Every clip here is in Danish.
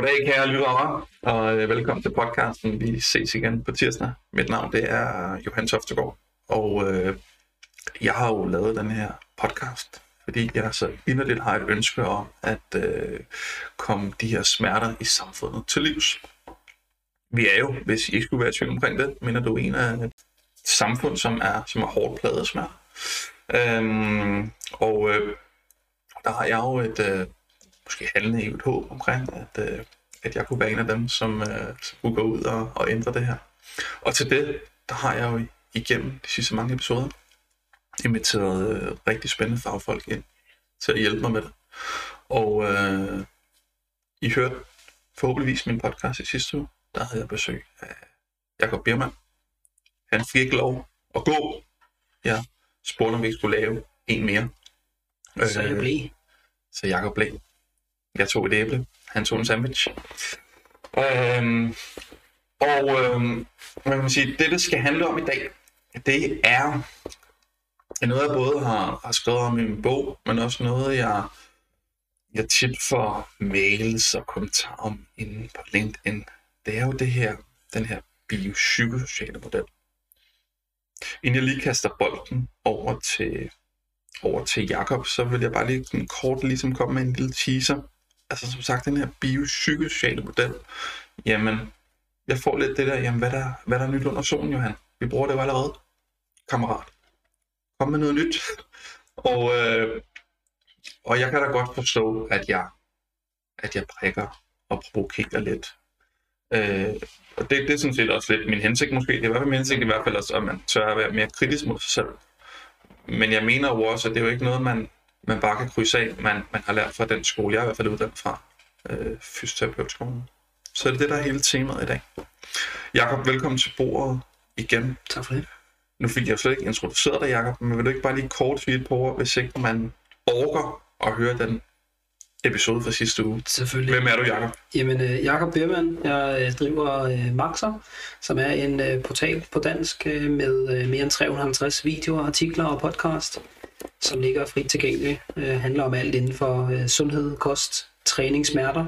Goddag kære lyttere, og øh, velkommen til podcasten. Vi ses igen på tirsdag. Mit navn det er Johan Toftegård, og øh, jeg har jo lavet den her podcast, fordi jeg så inderligt har et ønske om at øh, komme de her smerter i samfundet til livs. Vi er jo, hvis I ikke skulle være i tvivl omkring det, mener du en af et samfund, som er, som er hårdt pladet af smerter. Øhm, og øh, der har jeg jo et, øh, måske handlende i et håb omkring, at, øh, at jeg kunne være en af dem, som, øh, som kunne gå ud og, og ændre det her. Og til det, der har jeg jo igennem de sidste mange episoder inviteret øh, rigtig spændende fagfolk ind til at hjælpe mig med det. Og øh, I hørte forhåbentligvis min podcast i sidste uge. Der havde jeg besøg af Jakob Biermann. Han fik ikke lov at gå. Jeg spurgte, om vi skulle lave en mere. Så jeg blev. Så Jakob blev. Jeg tog et æble. Han tog en sandwich. Øhm, og øhm, hvad kan man sige, det, det skal handle om i dag, det er noget, jeg både har, har skrevet om i min bog, men også noget, jeg, jeg tit får mails og kommentarer om inde på LinkedIn. Det er jo det her, den her biopsykosociale model. Inden jeg lige kaster bolden over til, over til Jakob, så vil jeg bare lige kort ligesom komme med en lille teaser. Altså som sagt, den her biopsykosociale model, jamen, jeg får lidt det der, jamen hvad der, hvad der er nyt under solen, Johan? Vi bruger det jo allerede, kammerat. Kom med noget nyt. og, øh, og jeg kan da godt forstå, at jeg, at jeg prikker og provokerer lidt. Øh, og det, det er sådan set også lidt min hensigt måske. Det er i hvert fald min hensigt i hvert fald også, at man tør at være mere kritisk mod sig selv. Men jeg mener jo også, at det er jo ikke noget, man, man bare kan krydse af. Man, man har lært fra den skole, jeg er i hvert fald uddannet fra. Øh, fysioterapeutskolen. Så er det det, der er hele temaet i dag. Jakob, velkommen til bordet igen. Tak for det. Nu fik jeg jo slet ikke introduceret dig, Jacob, men vil du ikke bare lige kort sige ord, hvis ikke man orker at høre den episode fra sidste uge? Selvfølgelig. Hvem er du, Jacob? Jamen, øh, Jakob Biermann. Jeg øh, driver øh, Maxer, som er en øh, portal på dansk øh, med øh, mere end 350 videoer, artikler og podcast, som ligger frit tilgængelig, Øh, handler om alt inden for øh, sundhed, kost, træning, smerter.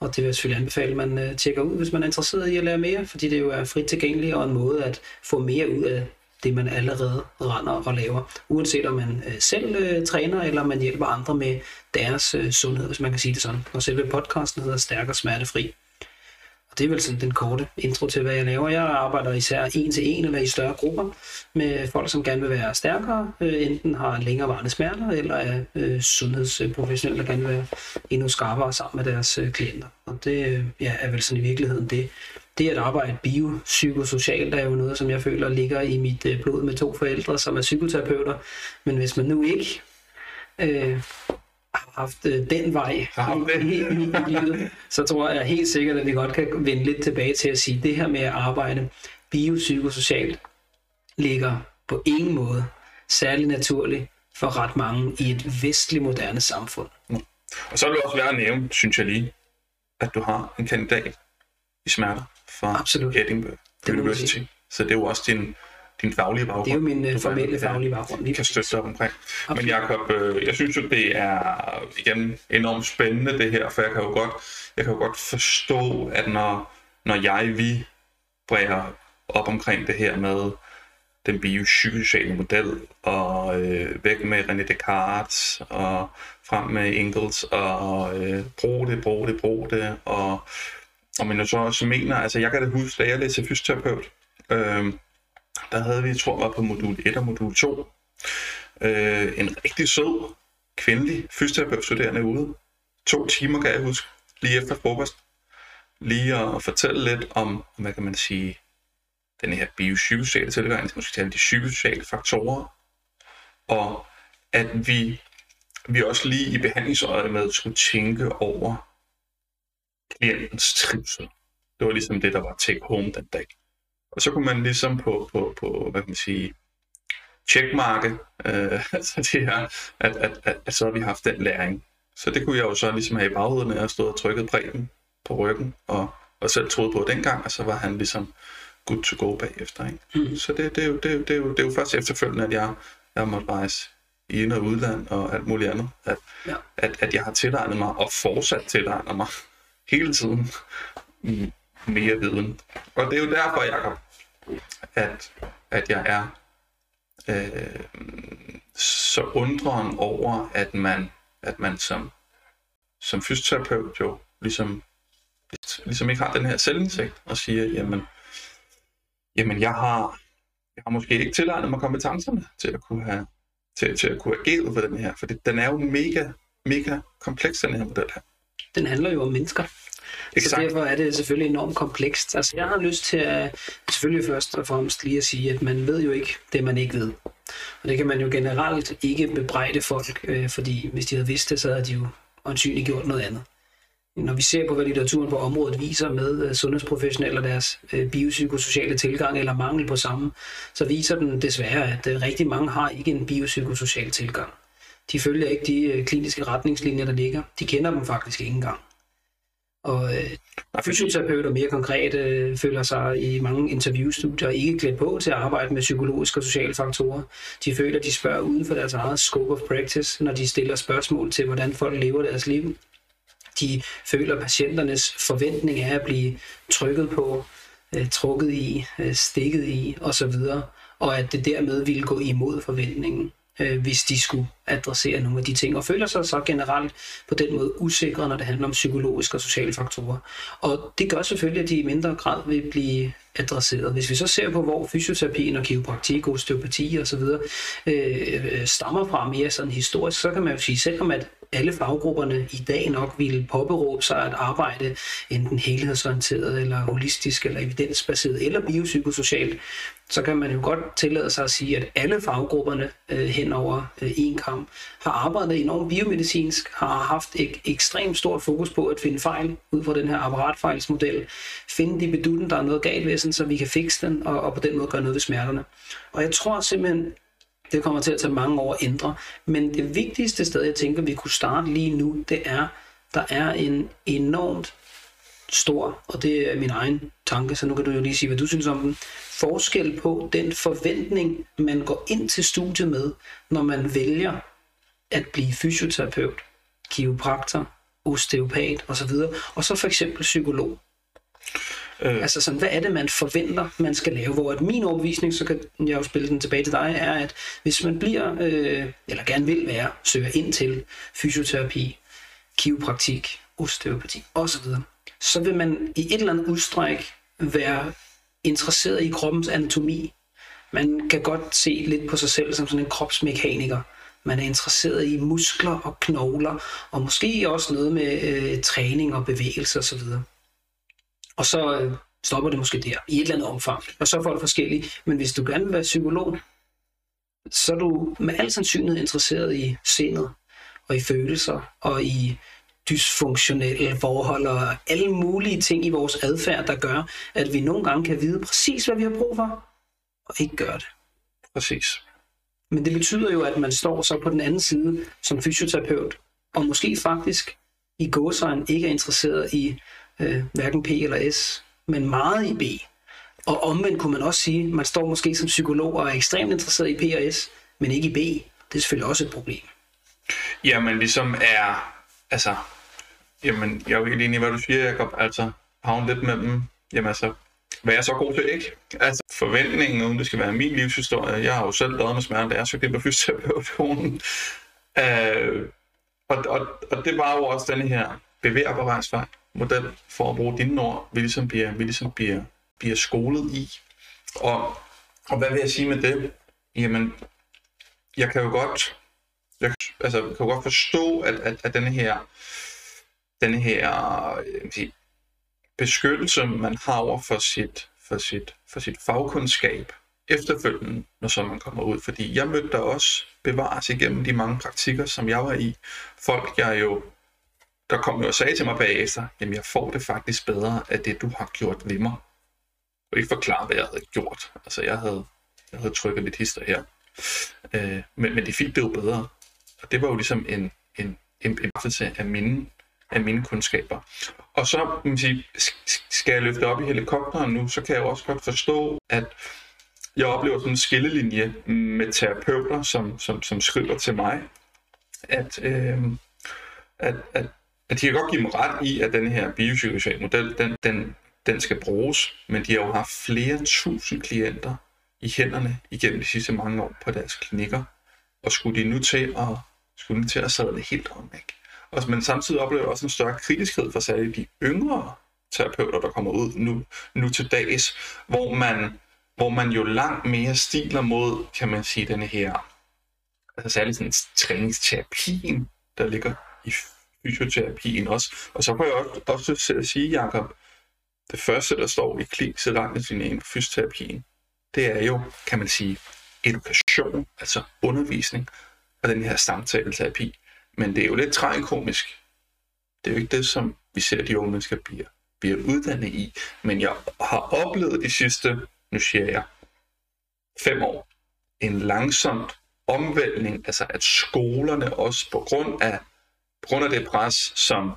Og det vil jeg selvfølgelig anbefale, at man øh, tjekker ud, hvis man er interesseret i at lære mere, fordi det jo er frit tilgængeligt og en måde at få mere ud af det, man allerede render og laver. Uanset om man øh, selv øh, træner, eller man hjælper andre med deres øh, sundhed, hvis man kan sige det sådan. Og selve podcasten hedder Stærk og Smertefri. Og det er vel sådan den korte intro til, hvad jeg laver. Jeg arbejder især en til en eller i større grupper med folk, som gerne vil være stærkere, øh, enten har længerevarende smerter, eller er øh, sundhedsprofessionelle, der gerne vil være endnu skarpere sammen med deres øh, klienter. Og det øh, ja, er vel sådan i virkeligheden det, det at arbejde biopsykosocialt er jo noget, som jeg føler ligger i mit øh, blod med to forældre, som er psykoterapeuter. Men hvis man nu ikke øh, haft øh, den vej i, livet, så tror jeg helt sikkert, at vi godt kan vende lidt tilbage til at sige, at det her med at arbejde biopsykosocialt ligger på ingen måde særlig naturligt for ret mange i et vestligt moderne samfund. Og så vil det også være at nævne, synes jeg lige, at du har en kandidat i smerter fra Absolut. Edinburgh Det University. Så det er jo også din, din faglige baggrund. Det er jo min du formelle faglige baggrund. lige kan støtte dig op omkring. Men Absolut. Jacob, øh, jeg synes jo, det er igen enormt spændende det her, for jeg kan jo godt, jeg kan jo godt forstå, at når, når jeg, vi bræger op omkring det her med den biopsykosociale model, og øh, væk med René Descartes, og frem med Engels, og øh, brug det, brug det, brug det, og, og men jeg så også mener, altså jeg kan da huske, da jeg læste fysioterapeut, øh, der havde vi, tror jeg var på modul 1 og modul 2, øh, en rigtig sød kvindelig fysioterapeutstuderende ude. To timer, kan jeg huske, lige efter frokost. Lige at fortælle lidt om, hvad kan man sige, den her biopsykosociale tilgang, måske tale de psykosociale faktorer, og at vi, vi også lige i behandlingsøjet med skulle tænke over klientens trivsel. Det var ligesom det, der var take home den dag. Og så kunne man ligesom på, på, på hvad kan man sige, checkmarke, øh, altså det her, at, at, at, at, så har vi haft den læring. Så det kunne jeg jo så ligesom have i baghovedet, når jeg stod og trykkede præben på ryggen, og, og selv troede på dengang, og så var han ligesom good to go bagefter. Ikke? Mm. Så det, det, er jo, det, er jo, det, er jo, det er jo først efterfølgende, at jeg, jeg måtte rejse i ind- og udland og alt muligt andet, at, Ja. at, at jeg har tilegnet mig, og fortsat tilegner mig hele tiden mere viden. Og det er jo derfor, Jacob, at, at jeg er øh, så undren over, at man, at man som, som fysioterapeut jo ligesom, ligesom ikke har den her selvindsigt og siger, jamen, jamen jeg har, jeg har måske ikke tilegnet mig kompetencerne til at kunne have til, til at kunne agere for den her, for det, den er jo mega, mega kompleks, den her model her. Den handler jo om mennesker. Exakt. Så derfor er det selvfølgelig enormt komplekst. Altså, jeg har lyst til at selvfølgelig først og fremmest lige at sige, at man ved jo ikke det, man ikke ved. Og det kan man jo generelt ikke bebrejde folk, øh, fordi hvis de havde vidst det, så havde de jo åndsynligt gjort noget andet. Når vi ser på, hvad litteraturen på området viser med øh, sundhedsprofessionelle og deres øh, biopsykosociale tilgang eller mangel på samme, så viser den desværre, at øh, rigtig mange har ikke en biopsykosocial tilgang. De følger ikke de øh, kliniske retningslinjer, der ligger. De kender dem faktisk ikke engang. Og øh, fysioterapeuter mere konkret øh, føler sig i mange interviewstudier ikke klædt på til at arbejde med psykologiske og sociale faktorer. De føler, at de spørger uden for deres eget scope of practice, når de stiller spørgsmål til, hvordan folk lever deres liv. De føler, at patienternes forventning er at blive trykket på, øh, trukket i, øh, stikket i osv., og at det dermed ville gå imod forventningen øh, hvis de skulle adressere nogle af de ting, og føler sig så generelt på den måde usikre, når det handler om psykologiske og sociale faktorer. Og det gør selvfølgelig, at de i mindre grad vil blive adresseret. Hvis vi så ser på, hvor fysioterapien og kiropraktik, osteopati osv. Øh, stammer fra mere sådan historisk, så kan man jo sige, selvom at alle faggrupperne i dag nok ville påberåbe sig at arbejde enten helhedsorienteret, eller holistisk, eller evidensbaseret, eller biopsykosocialt, så kan man jo godt tillade sig at sige, at alle faggrupperne øh, hen over øh, en kamp har arbejdet enormt biomedicinsk, har haft et ekstremt stort fokus på at finde fejl ud fra den her apparatfejlsmodel, finde de bedutten, der er noget galt ved, så vi kan fikse den, og, og på den måde gøre noget ved smerterne. Og jeg tror simpelthen, det kommer til at tage mange år at ændre. Men det vigtigste sted, jeg tænker, vi kunne starte lige nu, det er, der er en enormt stor, og det er min egen tanke, så nu kan du jo lige sige, hvad du synes om den, forskel på den forventning, man går ind til studiet med, når man vælger at blive fysioterapeut, kiropraktor, osteopat osv., og så for eksempel psykolog. Øh. Altså sådan, hvad er det, man forventer, man skal lave? Hvor at min overbevisning, så kan jeg jo spille den tilbage til dig, er, at hvis man bliver, øh, eller gerne vil være, søger ind til fysioterapi, kiropraktik, osteopati osv., så vil man i et eller andet udstræk være interesseret i kroppens anatomi. Man kan godt se lidt på sig selv som sådan en kropsmekaniker. Man er interesseret i muskler og knogler, og måske også noget med øh, træning og bevægelse osv. Og så øh, stopper det måske der, i et eller andet omfang. Og så er du forskellige. Men hvis du gerne vil være psykolog, så er du med al sandsynlighed interesseret i sindet, og i følelser, og i dysfunktionelle forhold og alle mulige ting i vores adfærd, der gør, at vi nogle gange kan vide præcis, hvad vi har brug for, og ikke gøre det. Præcis. Men det betyder jo, at man står så på den anden side som fysioterapeut, og måske faktisk i gåsøjne ikke er interesseret i øh, hverken P eller S, men meget i B. Og omvendt kunne man også sige, at man står måske som psykolog og er ekstremt interesseret i P og S, men ikke i B. Det er selvfølgelig også et problem. Jamen ligesom er, altså, jamen jeg er jo helt enig i, hvad du siger, Jacob, altså havne lidt med dem. jamen altså, hvad er jeg så god til, ikke? Altså, forventningen, uden det skal være min livshistorie, jeg har jo selv lavet med smerten, da jeg søgte på fysioterapeutonen. Øh, og, og, og det var jo også den her bevægerbevejsvej model, for at bruge dine ord, vi ligesom bliver, vi ligesom bliver, bliver skolet i. Og, og hvad vil jeg sige med det? Jamen, jeg kan jo godt, jeg, altså, jeg kan jo godt forstå, at, at, at denne her, den her øh, sige, beskyttelse, man har over for sit, for sit, for sit fagkundskab, efterfølgende, når så man kommer ud. Fordi jeg mødte der også bevares igennem de mange praktikker, som jeg var i. Folk, jeg jo der kom jo og sagde til mig bagefter, jamen jeg får det faktisk bedre af det, du har gjort ved mig. Og ikke forklare, hvad jeg havde gjort. Altså jeg havde, jeg havde trykket lidt hister her. Øh, men, men de fik det jo bedre. Og det var jo ligesom en, en, en bekræftelse af mine, af mine kundskaber. Og så man sige, skal jeg løfte op i helikopteren nu, så kan jeg også godt forstå, at jeg oplever sådan en skillelinje med terapeuter, som, som, som skriver til mig, at, øh, at, at at de kan godt give mig ret i, at den her biopsykosociale model, den, den, den skal bruges, men de har jo haft flere tusind klienter i hænderne igennem de sidste mange år på deres klinikker, og skulle de nu til at, skulle de til at sadle helt om, ikke? Og, men samtidig oplever jeg også en større kritiskhed for særligt de yngre terapeuter, der kommer ud nu, nu til dags, hvor man, hvor man jo langt mere stiler mod, kan man sige, denne her, altså særligt sådan træningsterapien, der ligger i fysioterapien også. Og så kan jeg også, også til at sige, Jacob, det første, der står i klinisk retningslinjen for fysioterapien, det er jo, kan man sige, edukation, altså undervisning, og den her samtaleterapi. Men det er jo lidt tragikomisk. Det er jo ikke det, som vi ser, de unge mennesker bliver, bliver uddannet i. Men jeg har oplevet de sidste, nu siger jeg, fem år, en langsomt omvæltning, altså at skolerne også på grund af, på grund af det pres, som,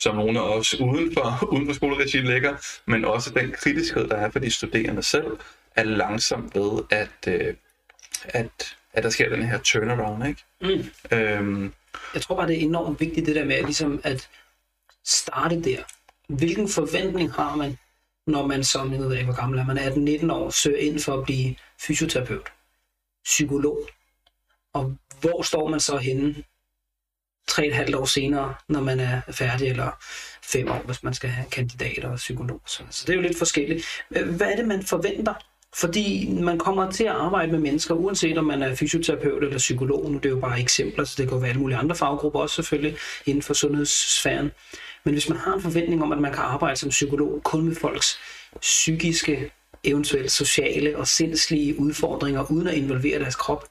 som nogle af os uden for, uden for skoleregimet lægger, men også den kritiskhed, der er for de studerende selv, er langsomt ved, at, øh, at, at der sker den her turnaround. Ikke? Mm. Øhm, jeg tror bare, det er enormt vigtigt det der med ligesom at starte der. Hvilken forventning har man, når man som, jeg ved ikke, hvor gammel er, man er 19 år, søger ind for at blive fysioterapeut, psykolog. Og hvor står man så henne tre et halvt år senere, når man er færdig, eller fem år, hvis man skal have kandidat og psykolog. Så, så det er jo lidt forskelligt. Hvad er det, man forventer fordi man kommer til at arbejde med mennesker, uanset om man er fysioterapeut eller psykolog. Nu det er jo bare eksempler, så det kan være alle mulige andre faggrupper også selvfølgelig inden for sundhedssfæren. Men hvis man har en forventning om, at man kan arbejde som psykolog kun med folks psykiske, eventuelt sociale og sindslige udfordringer, uden at involvere deres krop,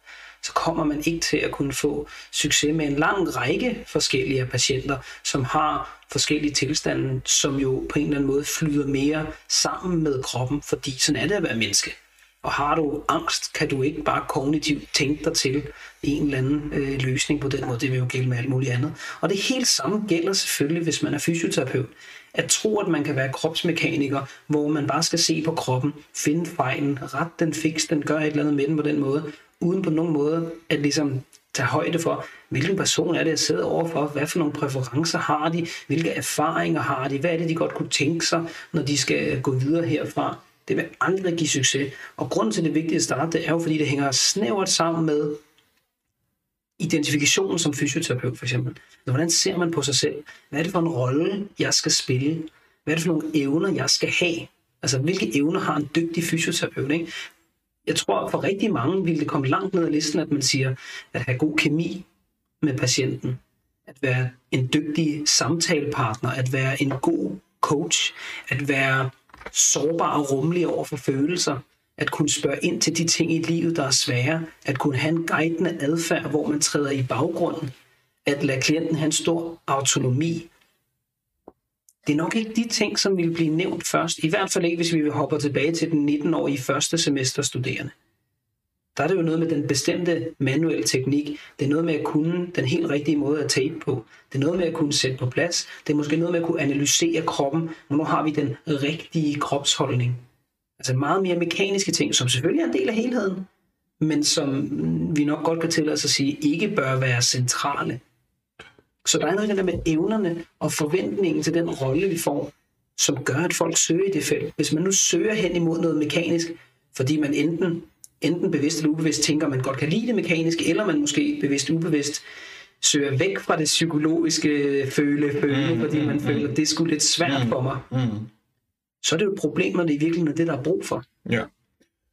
så kommer man ikke til at kunne få succes med en lang række forskellige patienter, som har forskellige tilstande, som jo på en eller anden måde flyder mere sammen med kroppen, fordi sådan er det at være menneske. Og har du angst, kan du ikke bare kognitivt tænke dig til en eller anden øh, løsning på den måde. Det vil jo gælde med alt muligt andet. Og det helt samme gælder selvfølgelig, hvis man er fysioterapeut. At tro, at man kan være kropsmekaniker, hvor man bare skal se på kroppen, finde fejlen, ret den, fix den, gør et eller andet med den på den måde, uden på nogen måde at ligesom tage højde for, hvilken person er det, jeg sidder overfor, hvad for nogle præferencer har de, hvilke erfaringer har de, hvad er det, de godt kunne tænke sig, når de skal gå videre herfra. Det vil aldrig give succes. Og grunden til det vigtige at starte, det er jo, fordi det hænger snævert sammen med identifikationen som fysioterapeut for eksempel. Så Hvordan ser man på sig selv? Hvad er det for en rolle, jeg skal spille? Hvad er det for nogle evner, jeg skal have? Altså, hvilke evner har en dygtig fysioterapeut? Ikke? Jeg tror, for rigtig mange vil det komme langt ned ad listen, at man siger, at have god kemi med patienten, at være en dygtig samtalepartner, at være en god coach, at være sårbar og rummelig over for følelser, at kunne spørge ind til de ting i livet, der er svære, at kunne have en guidende adfærd, hvor man træder i baggrunden, at lade klienten have en stor autonomi, det er nok ikke de ting, som vil blive nævnt først. I hvert fald ikke, hvis vi hopper tilbage til den 19-årige første semester studerende. Der er det jo noget med den bestemte manuelle teknik. Det er noget med at kunne den helt rigtige måde at tape på. Det er noget med at kunne sætte på plads. Det er måske noget med at kunne analysere kroppen. Hvornår har vi den rigtige kropsholdning? Altså meget mere mekaniske ting, som selvfølgelig er en del af helheden, men som vi nok godt kan tillade os at sige, ikke bør være centrale så der er noget der med evnerne og forventningen til den rolle, vi får, som gør, at folk søger i det felt. Hvis man nu søger hen imod noget mekanisk, fordi man enten, enten bevidst eller ubevidst tænker, at man godt kan lide det mekaniske, eller man måske bevidst eller ubevidst søger væk fra det psykologiske føle, føle mm, fordi man mm, føler, at det er sgu lidt svært mm, for mig. Mm. Så er det jo et problem, når det i virkeligheden er det, der er brug for. Ja.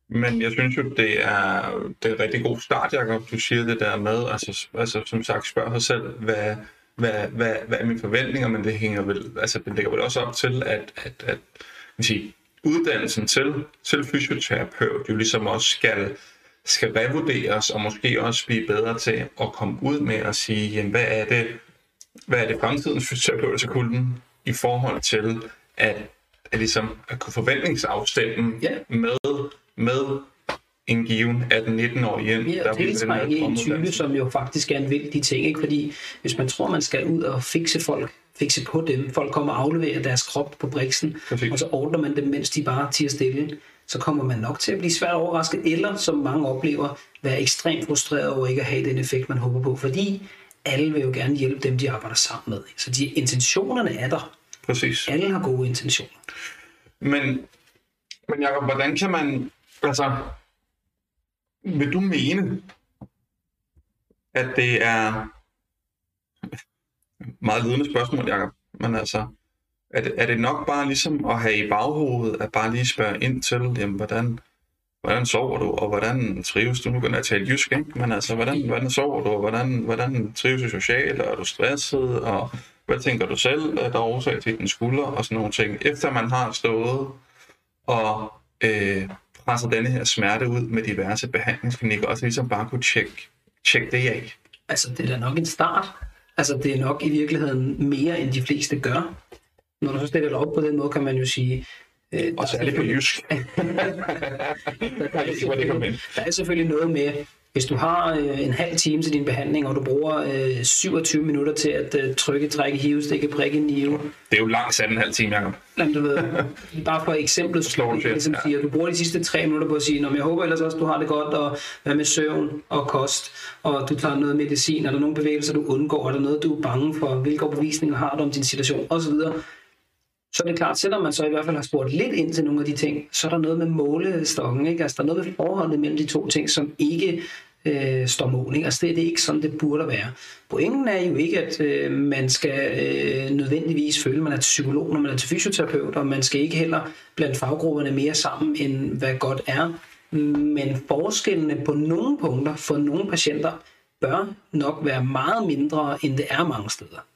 Men jeg synes jo, det er, det er en rigtig god start, Jacob. Du siger det der med, altså, altså som sagt, spørg dig selv, hvad, hvad, hvad, hvad er mine forventninger, men det hænger vel, altså det lægger vel også op til, at, at, at man siger, uddannelsen til, til fysioterapeut jo ligesom også skal, skal revurderes, og måske også blive bedre til at komme ud med at sige, jamen, hvad er det, hvad er det fremtidens fysioterapeutiske kulden i forhold til at, at, ligesom, at kunne forventningsafstemme yeah. med, med en given 18-19-årig hjem. Ja, og tiltrække en type, som jo faktisk er en vældig ting. Ikke? Fordi hvis man tror, man skal ud og fikse folk, fikse på dem, folk kommer og afleverer deres krop på briksen, Perfekt. og så ordner man dem, mens de bare tiger stille, så kommer man nok til at blive svært overrasket, eller som mange oplever, være ekstremt frustreret over ikke at have den effekt, man håber på. Fordi alle vil jo gerne hjælpe dem, de arbejder sammen med. Ikke? Så de intentionerne er der. Præcis. Alle har gode intentioner. Men, men Jacob, hvordan kan man, altså, vil du mene, at det er meget ledende spørgsmål, Jacob, men altså, er det, er det nok bare ligesom at have i baghovedet, at bare lige spørge ind til, jamen, hvordan, hvordan sover du, og hvordan trives du? Nu kan jeg tale jysk, ikke? Men altså, hvordan, hvordan sover du, og hvordan, hvordan trives du socialt, og er du stresset, og hvad tænker du selv, at der er årsag til din skulder, og sådan nogle ting. Efter man har stået og øh, presset denne her smerte ud med diverse behandlingsklinikker, og så ligesom bare kunne tjekke, tjekke det af. Altså, det er da nok en start. Altså, det er nok i virkeligheden mere, end de fleste gør. Når du så stiller det op på den måde, kan man jo sige... Øh, Og er det på jysk. der, det kommer ind. der er selvfølgelig noget med, hvis du har øh, en halv time til din behandling, og du bruger øh, 27 minutter til at øh, trykke, trække, hive, stikke, prikke, nive, Det er jo langt sat en halv time, Jacob. Jamen, du ved, bare for eksemplet, Slår shit, ligesom ja. siger, du bruger de sidste tre minutter på at sige, "Nå, men jeg håber ellers også, du har det godt, og hvad med søvn og kost, og du tager noget medicin, er der nogle bevægelser, du undgår, er der noget, du er bange for, hvilke overbevisninger har du om din situation, osv. Så er det klart, selvom man så i hvert fald har spurgt lidt ind til nogle af de ting, så er der noget med målestokken, ikke? Altså, der er noget med forholdet mellem de to ting, som ikke øh, står mål. Ikke? Altså, det, det er ikke sådan, det burde være. Pointen er jo ikke, at øh, man skal øh, nødvendigvis føle, at man er til psykolog, når man er til fysioterapeut, og man skal ikke heller blande faggrupperne mere sammen, end hvad godt er. Men forskellene på nogle punkter for nogle patienter bør nok være meget mindre, end det er mange steder.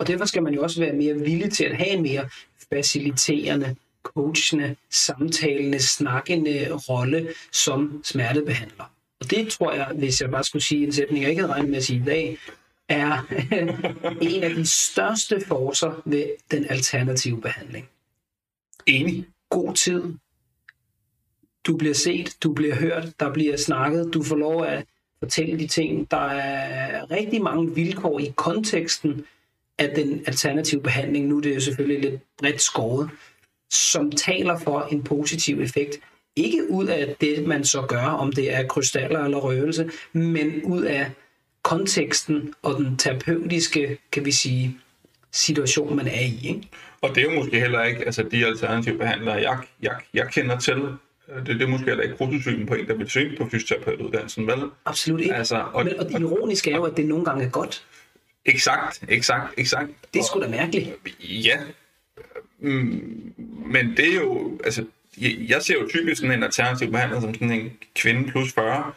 Og derfor skal man jo også være mere villig til at have en mere faciliterende, coachende, samtalende, snakkende rolle som smertebehandler. Og det tror jeg, hvis jeg bare skulle sige en sætning, jeg ikke havde regnet med at sige i dag, er en af de største forser ved den alternative behandling. Enig. God tid. Du bliver set, du bliver hørt, der bliver snakket, du får lov at fortælle de ting. Der er rigtig mange vilkår i konteksten af den alternative behandling. Nu er det jo selvfølgelig lidt bredt skåret, som taler for en positiv effekt. Ikke ud af det, man så gør, om det er krystaller eller røvelse, men ud af konteksten og den terapeutiske, kan vi sige, situation, man er i. Ikke? Og det er jo måske heller ikke, altså de alternative behandlere, jeg, jeg, jeg kender til, øh, det, det er måske heller ikke prototypen på en, der vil søge på fysioterapeutuddannelsen, vel? Absolut ikke. Altså, og, Og, men, og det ironiske er jo, at det nogle gange er godt. Exakt, exakt, exakt. Det er sgu da mærkeligt. Ja, mm, men det er jo, altså, jeg jeg ser jo typisk sådan en alternativ behandler som sådan en kvinde plus 40,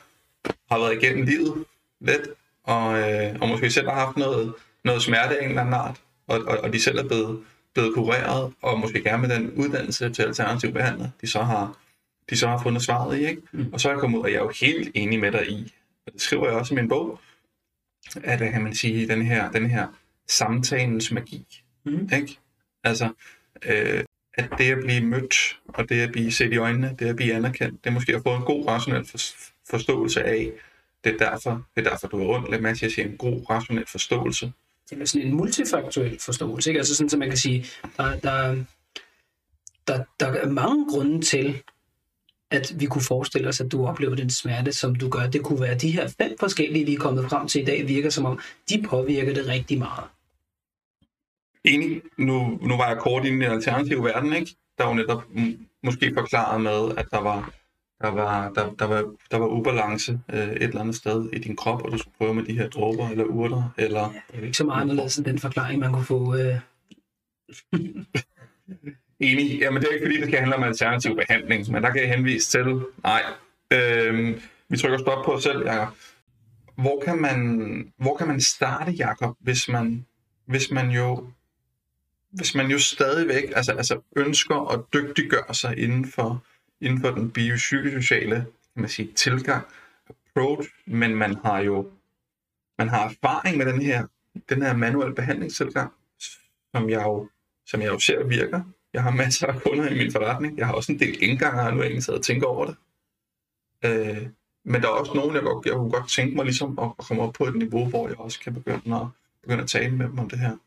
har været igennem livet lidt, og, øh, og måske selv har haft noget, noget smerte af en eller anden art, og, og, og de selv er blevet, blevet kureret, og måske gerne med den uddannelse til alternativ behandler, de så har, de så har fundet svaret i, ikke? Mm. Og så er jeg kommet ud, og jeg er jo helt enig med dig i, og det skriver jeg også i min bog, at, hvad kan man sige, den her, den her samtalens magi, Mm. ikke? Altså, øh, at det at blive mødt, og det at blive set i øjnene, det at blive anerkendt, det er måske at få en god rationel for, forståelse af, det er derfor, det er derfor du er rundt lidt med til at sige en god rationel forståelse. Det er sådan en multifaktuel forståelse. Ikke? Altså sådan, så man kan sige, der, der, der, der er mange grunde til, at vi kunne forestille os, at du oplever den smerte, som du gør. Det kunne være de her fem forskellige, vi er kommet frem til i dag, virker som om, de påvirker det rigtig meget. Enig, nu, nu var jeg kort i den alternative verden, ikke? Der var netop måske forklaret med, at der var, der var, der, der var, der var ubalance øh, et eller andet sted i din krop, og du skulle prøve med de her dråber eller urter, eller... Det er jo ikke så meget anderledes end den forklaring, man kunne få. Øh, Enig. Jamen, det er ikke fordi, det skal handle om alternativ behandling, men der kan jeg henvise til, nej, øhm, vi trykker stop på os selv, Jacob. Hvor kan man, hvor kan man starte, Jacob, hvis man, hvis man jo hvis man jo stadigvæk altså, altså ønsker at dygtiggøre sig inden for, inden for den biopsykosociale kan man sige, tilgang, approach, men man har jo man har erfaring med den her, den her manuel behandlingstilgang, som jeg jo, som jeg jo ser virker. Jeg har masser af kunder i min forretning. Jeg har også en del indganger, og nu er jeg egentlig og tænker over det. Øh, men der er også nogen, jeg, godt, jeg kunne godt tænke mig ligesom at, at komme op på et niveau, hvor jeg også kan begynde at, begynde at tale med dem om det her.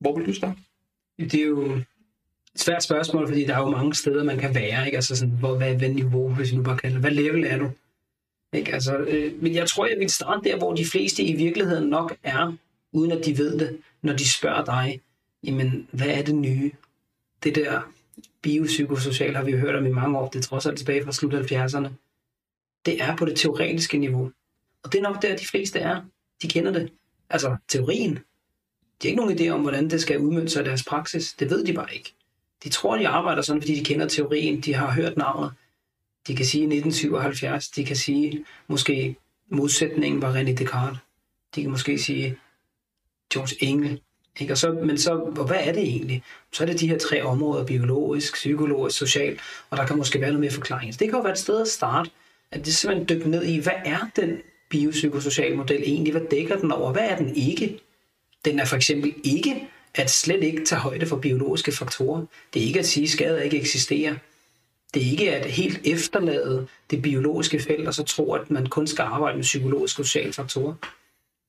Hvor vil du starte? det er jo et svært spørgsmål, fordi der er jo mange steder, man kan være. Ikke? Altså sådan, hvor, hvad, hvad niveau, hvis nu bare kalder. Hvad level er du? Ikke? Altså, øh, men jeg tror, jeg vil starte der, hvor de fleste i virkeligheden nok er, uden at de ved det, når de spørger dig, jamen, hvad er det nye? Det der biopsykosocial har vi jo hørt om i mange år, det er trods alt tilbage fra slut 70'erne. Det er på det teoretiske niveau. Og det er nok der, de fleste er. De kender det. Altså, teorien. De har ikke nogen idé om, hvordan det skal udmønte sig i deres praksis. Det ved de bare ikke. De tror, de arbejder sådan, fordi de kender teorien. De har hørt navnet. De kan sige 1977. De kan sige, måske modsætningen var René Descartes. De kan måske sige George Engel. Ikke? Og så, men så, hvad er det egentlig? Så er det de her tre områder, biologisk, psykologisk, social, og der kan måske være noget mere forklaring. Så det kan jo være et sted at starte, at det simpelthen dykke ned i, hvad er den biopsykosociale model egentlig? Hvad dækker den over? Hvad er den ikke? Den er for eksempel ikke at slet ikke tage højde for biologiske faktorer. Det er ikke at sige, at skader ikke eksisterer. Det er ikke at helt efterlade det biologiske felt, og så tro, at man kun skal arbejde med psykologiske og sociale faktorer.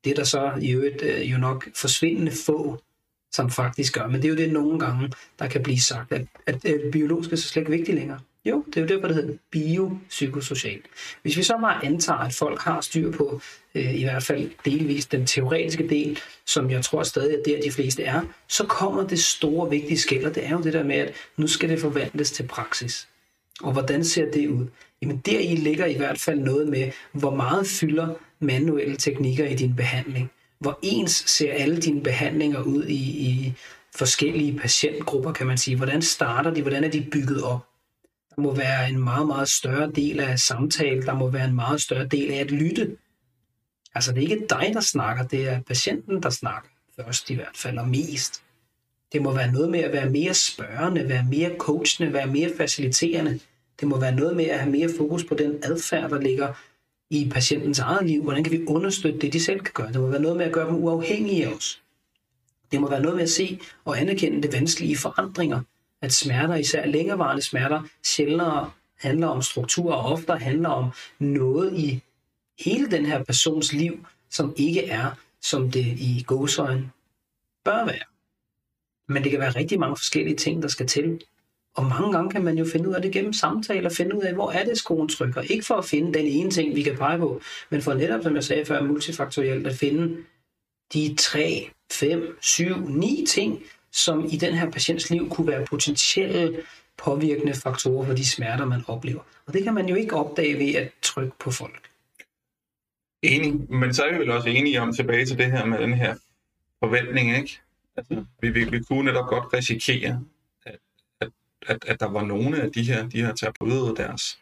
Det er der så i øvrigt øh, jo nok forsvindende få, som faktisk gør. Men det er jo det nogle gange, der kan blive sagt, at, at, at biologisk er så slet ikke vigtigt længere. Jo, det er jo derfor, det hedder biopsykosocial. Hvis vi så bare antager, at folk har styr på øh, i hvert fald delvis den teoretiske del, som jeg tror stadig er der, de fleste er, så kommer det store, vigtige skæld, og det er jo det der med, at nu skal det forvandles til praksis. Og hvordan ser det ud? Jamen der i ligger i hvert fald noget med, hvor meget fylder manuelle teknikker i din behandling. Hvor ens ser alle dine behandlinger ud i, i forskellige patientgrupper, kan man sige. Hvordan starter de? Hvordan er de bygget op? Der må være en meget, meget større del af samtale. Der må være en meget større del af at lytte. Altså det er ikke dig, der snakker. Det er patienten, der snakker. Først i hvert fald, og mest. Det må være noget med at være mere spørgende, være mere coachende, være mere faciliterende. Det må være noget med at have mere fokus på den adfærd, der ligger i patientens eget liv. Hvordan kan vi understøtte det, de selv kan gøre? Det må være noget med at gøre dem uafhængige af os. Det må være noget med at se og anerkende det vanskelige forandringer. At smerter, især længerevarende smerter, sjældnere handler om struktur og ofte handler om noget i hele den her persons liv, som ikke er, som det i gåsøjen bør være. Men det kan være rigtig mange forskellige ting, der skal til. Og mange gange kan man jo finde ud af det gennem samtaler, finde ud af, hvor er det skoen trykker. Ikke for at finde den ene ting, vi kan pege på, men for netop, som jeg sagde før, multifaktorielt at finde de tre, fem, syv, ni ting, som i den her patients liv kunne være potentielle påvirkende faktorer for de smerter, man oplever. Og det kan man jo ikke opdage ved at trykke på folk. Enig, men så er vi vel også enige om tilbage til det her med den her forventning, ikke? Altså, vi, vi, vi kunne netop godt risikere, at, at, der var nogle af de her, de her terapeuter, deres,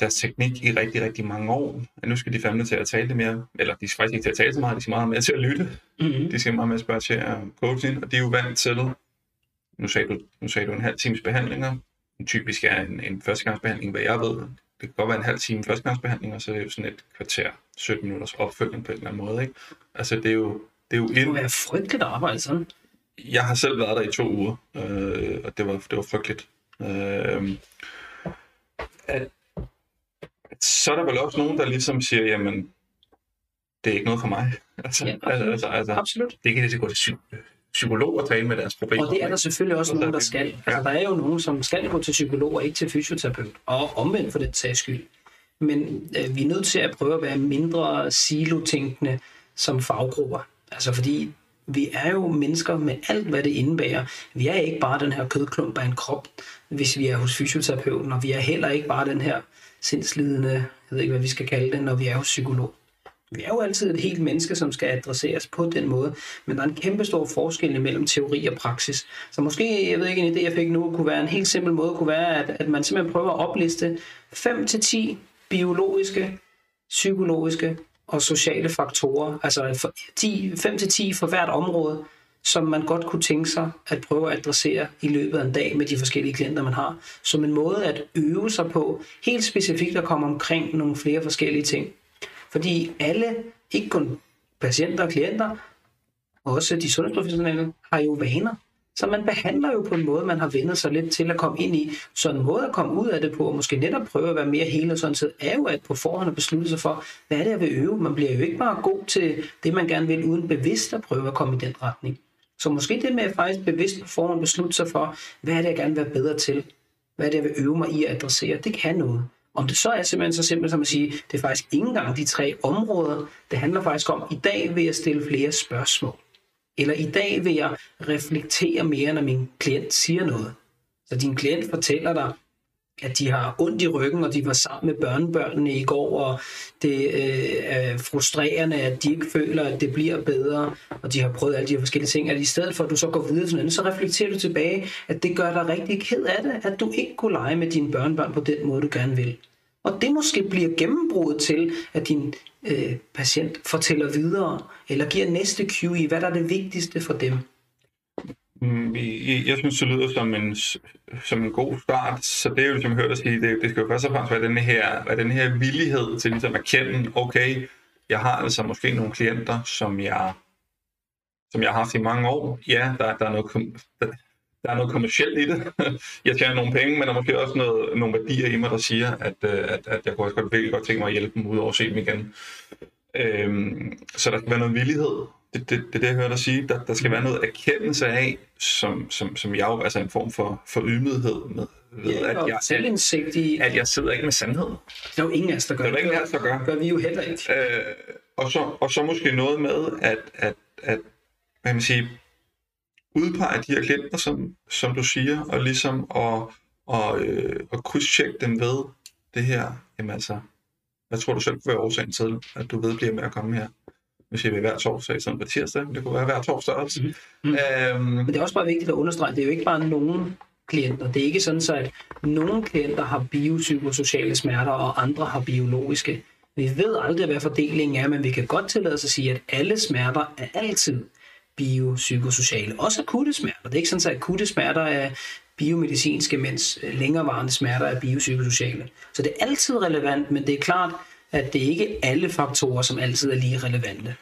deres teknik i rigtig, rigtig mange år. At nu skal de fandme til at tale det mere, eller de skal faktisk ikke til at tale så meget, de skal meget mere til at lytte. Mm-hmm. De skal meget mere spørge til at coaching, og de er jo vant til, nu sagde du, nu sagde du en halv times behandlinger, en typisk er en, en førstegangsbehandling, hvad jeg ved. Det kan godt være en halv time førstegangsbehandling, og så er det jo sådan et kvarter, 17 minutters opfølgning på en eller anden måde. Ikke? Altså det er jo, det er jo Det må være frygteligt at arbejde sådan. Jeg har selv været der i to uger, øh, og det var, det var frygteligt. Øh, at, så er der vel også nogen, der ligesom siger, jamen, det er ikke noget for mig. Altså, Ja, absolut. altså, altså, Absolut. det kan de gå til psy- psykolog og tale med deres problemer. Og det er der selvfølgelig også Og så nogen, er der det- skal. Altså, der er jo nogen, som skal gå til psykolog og ikke til fysioterapeut. Og omvendt for den sags skyld. Men øh, vi er nødt til at prøve at være mindre silotænkende som faggrupper. Altså fordi vi er jo mennesker med alt, hvad det indebærer. Vi er ikke bare den her kødklump af en krop, hvis vi er hos fysioterapeuten, og vi er heller ikke bare den her sindslidende, jeg ved ikke, hvad vi skal kalde det, når vi er hos psykolog. Vi er jo altid et helt menneske, som skal adresseres på den måde, men der er en kæmpe stor forskel mellem teori og praksis. Så måske, jeg ved ikke, en idé, jeg fik nu, kunne være en helt simpel måde, kunne være, at, at man simpelthen prøver at opliste 5-10 biologiske, psykologiske og sociale faktorer, altså 10, 5-10 for hvert område, som man godt kunne tænke sig at prøve at adressere i løbet af en dag med de forskellige klienter, man har, som en måde at øve sig på, helt specifikt at komme omkring nogle flere forskellige ting. Fordi alle, ikke kun patienter og klienter, også de sundhedsprofessionelle, har jo vaner. Så man behandler jo på en måde, man har vendt sig lidt til at komme ind i. Så en måde at komme ud af det på, og måske netop prøve at være mere hele sådan set, er jo at på forhånd at beslutte sig for, hvad er det, jeg vil øve? Man bliver jo ikke bare god til det, man gerne vil, uden bevidst at prøve at komme i den retning. Så måske det med at faktisk bevidst på forhånd beslutte sig for, hvad er det, jeg gerne vil være bedre til? Hvad er det, jeg vil øve mig i at adressere? Det kan noget. Om det så er simpelthen så simpelt som at sige, det er faktisk ikke engang de tre områder. Det handler faktisk om, i dag vil jeg stille flere spørgsmål. Eller i dag vil jeg reflektere mere, når min klient siger noget. Så din klient fortæller dig, at de har ondt i ryggen, og de var sammen med børnebørnene i går, og det øh, er frustrerende, at de ikke føler, at det bliver bedre, og de har prøvet alle de her forskellige ting, at i stedet for, at du så går videre til noget, så reflekterer du tilbage, at det gør dig rigtig ked af det, at du ikke kunne lege med dine børnebørn på den måde, du gerne vil. Og det måske bliver gennembruddet til, at din øh, patient fortæller videre, eller giver næste cue i, hvad der er det vigtigste for dem. Mm, jeg synes, det lyder som en, som en god start, så det er jo ligesom som jeg hørte dig sige, det, det skal jo først og fremmest være den her, være den her villighed til ligesom at kende, okay, jeg har altså måske nogle klienter, som jeg, som jeg har haft i mange år. Ja, der, der, er noget, der, der er noget kommercielt i det. Jeg tjener nogle penge, men der er måske også noget, nogle værdier i mig, der siger, at, øh, at, at jeg kunne også godt, virkelig godt tænke mig at hjælpe dem ud over at se dem igen. Øhm, så der skal være noget villighed det, det, det er det, jeg hører dig sige. Der, der skal være noget erkendelse af, som, som, som jeg jo, altså en form for, for ydmyghed med, ved, ja, at, jeg, selvindsigt i... at jeg sidder ikke med sandhed. Det er jo ingen af os, der gør det. Det er ingen af os, der gør. gør vi jo heller ikke. Øh, og, så, og så måske noget med, at, at, at hvad man siger, udpege de her klienter, som, som du siger, og ligesom at, og, øh, og krydstjekke dem ved det her. Jamen altså, hvad tror du selv kunne være årsagen til, at du vedbliver med at komme her? nu siger vi hver torsdag, sådan på tirsdag, det kunne være hver torsdag også. Mm. Øhm, Men det er også bare vigtigt at understrege, det er jo ikke bare nogen klienter. Det er ikke sådan, så at nogle klienter har biopsykosociale smerter, og andre har biologiske. Vi ved aldrig, hvad fordelingen er, men vi kan godt tillade os at sige, at alle smerter er altid biopsykosociale. Også akutte smerter. Det er ikke sådan, at akutte smerter er biomedicinske, mens længerevarende smerter er biopsykosociale. Så det er altid relevant, men det er klart, at det ikke er alle faktorer, som altid er lige relevante.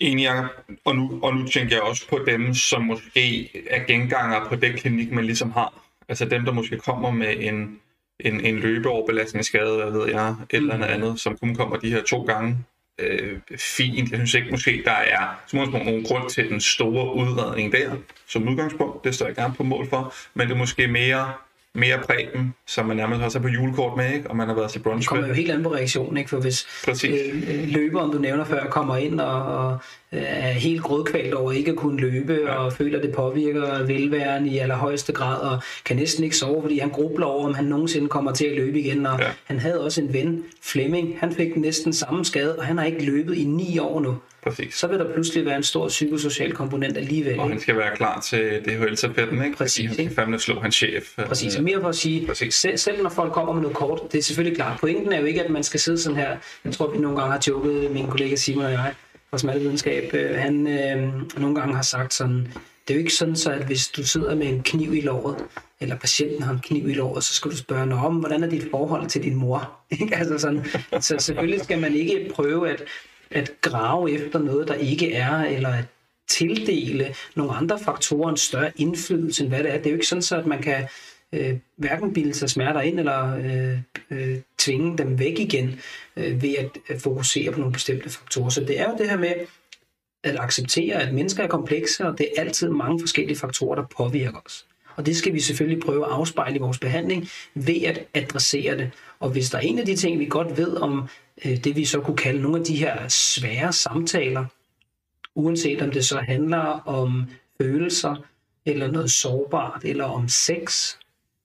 Enig, Jacob. Og nu, og nu tænker jeg også på dem, som måske er genganger på den klinik, man ligesom har. Altså dem, der måske kommer med en, en, en løbeoverbelastningsskade, hvad ved jeg, et eller andet mm. andet, som kun kommer de her to gange. Øh, fint. Jeg synes ikke måske, der er som nogen grund til den store udredning der, som udgangspunkt. Det står jeg gerne på mål for. Men det er måske mere mere præben, som man nærmest også er på julekort med, ikke? og man har været til brunch Det kommer jo helt an på reaktionen, ikke? for hvis øh, løberen, du nævner før, kommer ind og, og øh, er helt grådkvalt over ikke at kunne løbe, ja. og føler, at det påvirker velværen i allerhøjeste grad, og kan næsten ikke sove, fordi han grubler over, om han nogensinde kommer til at løbe igen. Og ja. han havde også en ven, Flemming, han fik næsten samme skade, og han har ikke løbet i ni år nu. Præcis. Så vil der pludselig være en stor psykosocial komponent alligevel. Og han skal være klar til DHL-tapetten, ikke? Præcis. Fordi han skal fandme slå hans chef. Præcis. Og mere for at sige, Præcis. selv, selv når folk kommer med noget kort, det er selvfølgelig klart. Pointen er jo ikke, at man skal sidde sådan her. Jeg tror, vi nogle gange har joket, min kollega Simon og jeg, fra smalvidenskab, øh, han øh, nogle gange har sagt sådan, det er jo ikke sådan så, at hvis du sidder med en kniv i låret, eller patienten har en kniv i låret, så skal du spørge noget om, hvordan er dit forhold til din mor? altså sådan, så selvfølgelig skal man ikke prøve at at grave efter noget, der ikke er, eller at tildele nogle andre faktorer en større indflydelse, end hvad det er. Det er jo ikke sådan, så at man kan øh, hverken bilde sig smerter ind, eller øh, øh, tvinge dem væk igen øh, ved at, at fokusere på nogle bestemte faktorer. Så det er jo det her med at acceptere, at mennesker er komplekse, og det er altid mange forskellige faktorer, der påvirker os. Og det skal vi selvfølgelig prøve at afspejle i vores behandling ved at adressere det. Og hvis der er en af de ting, vi godt ved om øh, det, vi så kunne kalde nogle af de her svære samtaler, uanset om det så handler om følelser, eller noget sårbart, eller om sex,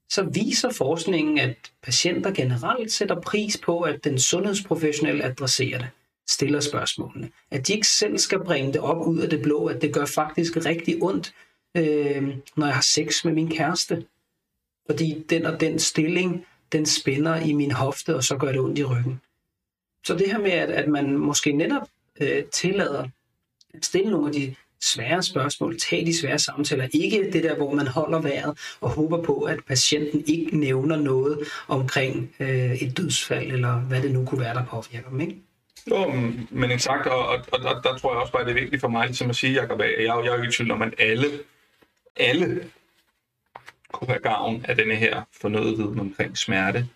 så viser forskningen, at patienter generelt sætter pris på, at den sundhedsprofessionelle adresserer det, stiller spørgsmålene. At de ikke selv skal bringe det op ud af det blå, at det gør faktisk rigtig ondt, øh, når jeg har sex med min kæreste. Fordi den og den stilling, den spænder i min hofte, og så gør det ondt i ryggen. Så det her med, at, at man måske netop øh, tillader at stille nogle af de svære spørgsmål, tage de svære samtaler, ikke det der, hvor man holder vejret og håber på, at patienten ikke nævner noget omkring øh, et dødsfald, eller hvad det nu kunne være, der påvirker dem, ikke? Jo, men exakt, og, og, og der, der tror jeg også bare, det er vigtigt for mig ligesom at sige, Jacob, at jeg, jeg er jo ikke i tvivl om, at alle alle kunne have gavn af denne her fornøde viden omkring smerte.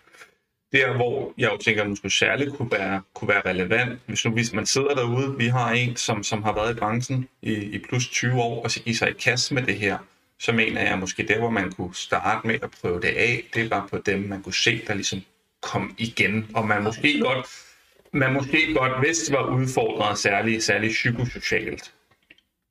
Der, hvor jeg jo tænker, at måske særligt kunne være, kunne være relevant, hvis nu hvis man sidder derude, vi har en, som, som har været i branchen i, i plus 20 år, og så give sig i kast med det her, så mener jeg måske der, hvor man kunne starte med at prøve det af, det var på dem, man kunne se, der ligesom kom igen, og man måske godt, man måske godt vidste var udfordret særligt, særligt psykosocialt.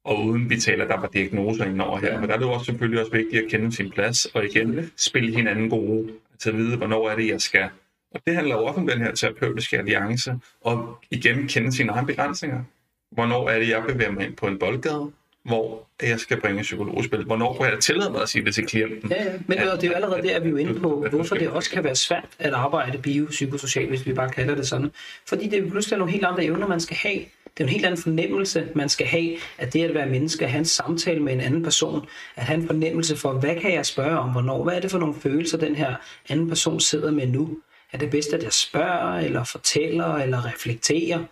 Og uden vi taler, der var diagnoser indover her. Ja. Men der er det jo også selvfølgelig også vigtigt at kende sin plads, og igen spille hinanden gode, til at vide, hvornår er det, jeg skal. Og det handler jo også om den her terapeutiske alliance, og igen kende sine egne begrænsninger. Hvornår er det, jeg bevæger mig ind på en boldgade? Hvor jeg skal bringe psykologspil. Hvornår kan jeg tillade mig at sige det til klienten? Ja, ja. men at, det er jo allerede der, vi er jo inde på, hvorfor det også kan være svært at arbejde biopsykosocialt, hvis vi bare kalder det sådan. Fordi det er pludselig nogle helt andre evner, man skal have. Det er en helt anden fornemmelse, man skal have, at det at være menneske, at have en samtale med en anden person, at have en fornemmelse for, hvad kan jeg spørge om, hvornår, hvad er det for nogle følelser, den her anden person sidder med nu? Er det bedst, at jeg spørger, eller fortæller, eller reflekterer?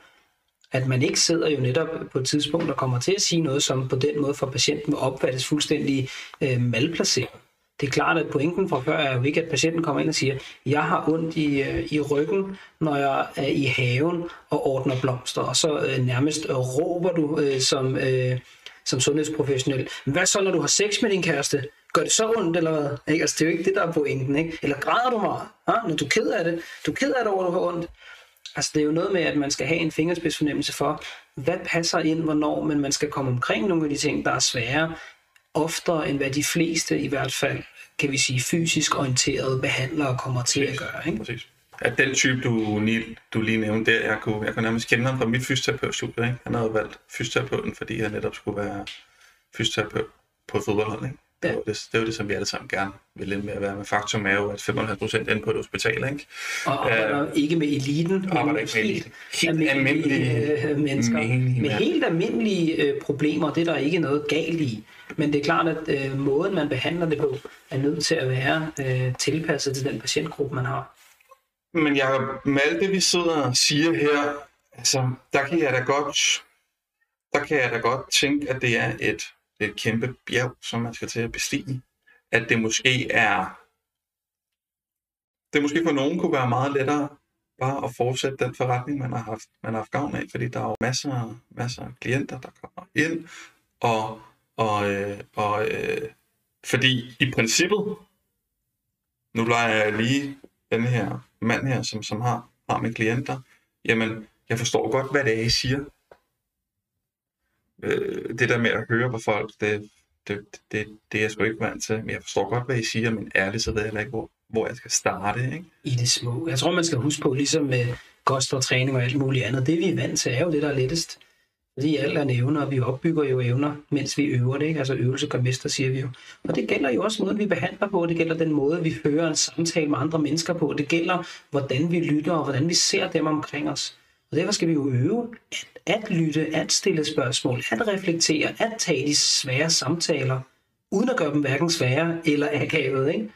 At man ikke sidder jo netop på et tidspunkt og kommer til at sige noget, som på den måde for patienten opfattes fuldstændig øh, malplaceret. Det er klart, at pointen fra før er jo ikke, at patienten kommer ind og siger, jeg har ondt i, øh, i ryggen, når jeg er i haven og ordner blomster, og så øh, nærmest råber du øh, som, øh, som sundhedsprofessionel. Hvad så, når du har sex med din kæreste? Gør det så ondt, eller hvad? Ikke? Altså, det er jo ikke det, der er pointen. Ikke? Eller græder du meget, ah, når du er ked af det? Du er ked af det over, at du har ondt. Altså det er jo noget med, at man skal have en fingerspidsfornemmelse for, hvad passer ind, hvornår, men man skal komme omkring nogle af de ting, der er svære, oftere end hvad de fleste, i hvert fald, kan vi sige, fysisk orienterede behandlere kommer til at gøre. Ikke? Præcis. At den type, du, du lige nævnte der, jeg kunne, jeg kunne nærmest kende ham fra mit fysioterapeutstudie. Ikke? Han havde valgt fysioterapeuten, fordi han netop skulle være fysioterapeut på et fodboldhold. Ikke? Ja. Det, er det, det er jo det, som vi alle sammen gerne vil ind med at være med. Faktum er jo, at 95 procent inde på et hospital, ikke? Og arbejder uh, ikke med eliten, men ikke med eliten. Helt almindelige, øh, mennesker med helt almindelige øh, problemer. Det er der ikke noget galt i. Men det er klart, at øh, måden, man behandler det på, er nødt til at være øh, tilpasset til den patientgruppe, man har. Men jeg, med alt det, vi sidder og siger her, altså, der kan jeg da godt, der kan jeg da godt tænke, at det er et et kæmpe bjerg, som man skal til at bestige. At det måske er, det måske for nogen kunne være meget lettere bare at fortsætte den forretning, man har haft, man har haft gavn af, fordi der er jo masser, masser af klienter, der kommer ind, og, og, øh, og øh, fordi i princippet, nu leger jeg lige den her mand her, som, som har, har med klienter, jamen, jeg forstår godt, hvad det er, I siger øh, det der med at høre på folk, det, det, det, det er jeg sgu ikke vant til. Men jeg forstår godt, hvad I siger, men ærligt, så ved jeg ikke, hvor, hvor jeg skal starte. Ikke? I det små. Jeg tror, man skal huske på, ligesom med kost og træning og alt muligt andet, det vi er vant til, er jo det, der er lettest. Fordi alt er evner, og vi opbygger jo evner, mens vi øver det. Ikke? Altså øvelse gør mester, siger vi jo. Og det gælder jo også måden, vi behandler på. Det gælder den måde, vi fører en samtale med andre mennesker på. Det gælder, hvordan vi lytter, og hvordan vi ser dem omkring os. Og derfor skal vi jo øve at, at lytte, at stille spørgsmål, at reflektere, at tage de svære samtaler, uden at gøre dem hverken svære eller akavet. Ikke?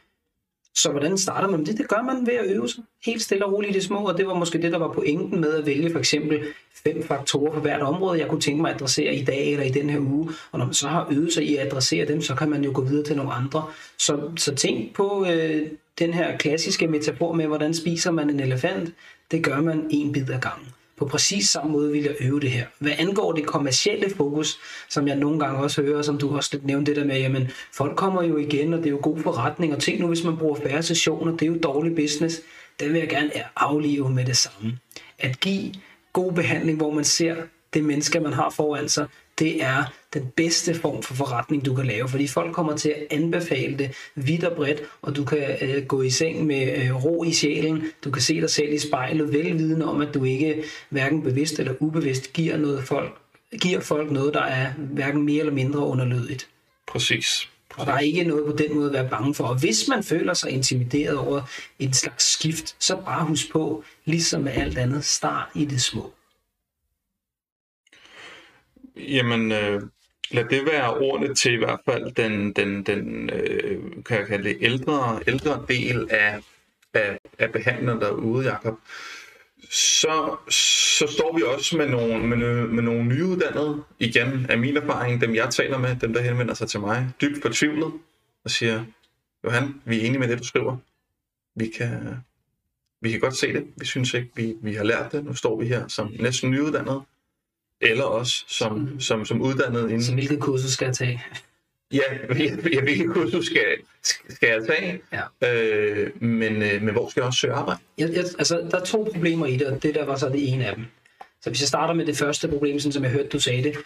Så hvordan starter man med det? Det gør man ved at øve sig helt stille og roligt i det små, og det var måske det, der var pointen med at vælge for eksempel fem faktorer for hvert område, jeg kunne tænke mig at adressere i dag eller i den her uge. Og når man så har øvet sig i at adressere dem, så kan man jo gå videre til nogle andre. Så, så tænk på øh, den her klassiske metafor med, hvordan spiser man en elefant. Det gør man en bid ad gangen på præcis samme måde vil jeg øve det her. Hvad angår det kommercielle fokus, som jeg nogle gange også hører, som du også lidt nævnte det der med, jamen folk kommer jo igen, og det er jo god forretning, og tænk nu, hvis man bruger færre sessioner, det er jo dårlig business. Den vil jeg gerne aflive med det samme. At give god behandling, hvor man ser det menneske, man har foran sig, det er den bedste form for forretning, du kan lave, fordi folk kommer til at anbefale det vidt og bredt, og du kan øh, gå i seng med øh, ro i sjælen, du kan se dig selv i spejlet, velvidende om, at du ikke hverken bevidst eller ubevidst giver, noget folk, giver folk noget, der er hverken mere eller mindre underlødigt. Præcis. Og der er ikke noget på den måde at være bange for. Og hvis man føler sig intimideret over en slags skift, så bare husk på, ligesom med alt andet, start i det små. Jamen, øh, lad det være ordene til i hvert fald den, den, den øh, kan jeg kalde det, ældre, ældre del af, af, af behandlerne derude, Jacob. Så, så står vi også med nogle, med, med nogle nyuddannede, igen af min erfaring, dem jeg taler med, dem der henvender sig til mig, dybt fortvivlet, og siger, Johan, vi er enige med det, du skriver. Vi kan, vi kan godt se det. Vi synes ikke, vi, vi har lært det. Nu står vi her som næsten nyuddannede eller også som, som, som uddannet inden. Så hvilket kursus skal jeg tage? Ja, ikke, hvor du skal, skal jeg tage, Ja. øh, men, øh, men hvor skal jeg også søge arbejde? Jeg, jeg, altså, der er to problemer i det, og det der var så det ene af dem. Så hvis jeg starter med det første problem, sådan som jeg hørte, du sagde det,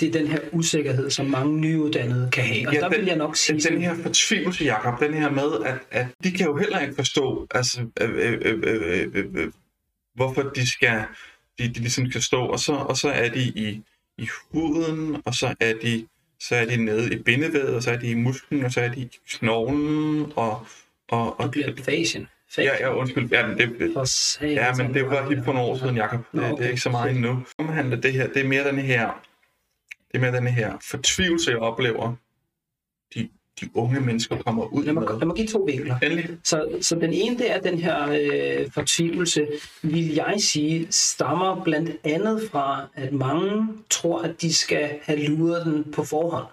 det er den her usikkerhed, som mange nyuddannede kan have. Og ja, der den, vil jeg nok sige... Den, den her fortvivlelse, Jacob, den her med, at, at de kan jo heller ikke forstå, altså, øh, øh, øh, øh, øh, øh, hvorfor de skal, de, de ligesom skal stå, og så, og så er de i, i huden, og så er de så er de nede i bindevævet, og så er de i musklen, og så er de i knoglen, og... og, og det bliver fasien. Ja, ja, undskyld. Ja, men det, ja, men det var lige for nogle år siden, Jacob. Det, det er ikke så meget endnu. Omhandler det her, det er mere den her, det er mere den her fortvivlelse, jeg oplever, de, unge mennesker kommer ud Lad mig, med. lad mig give to vinkler. Endelig. Så, så den ene, det er den her øh, fortvivlelse, vil jeg sige, stammer blandt andet fra, at mange tror, at de skal have luret den på forhånd.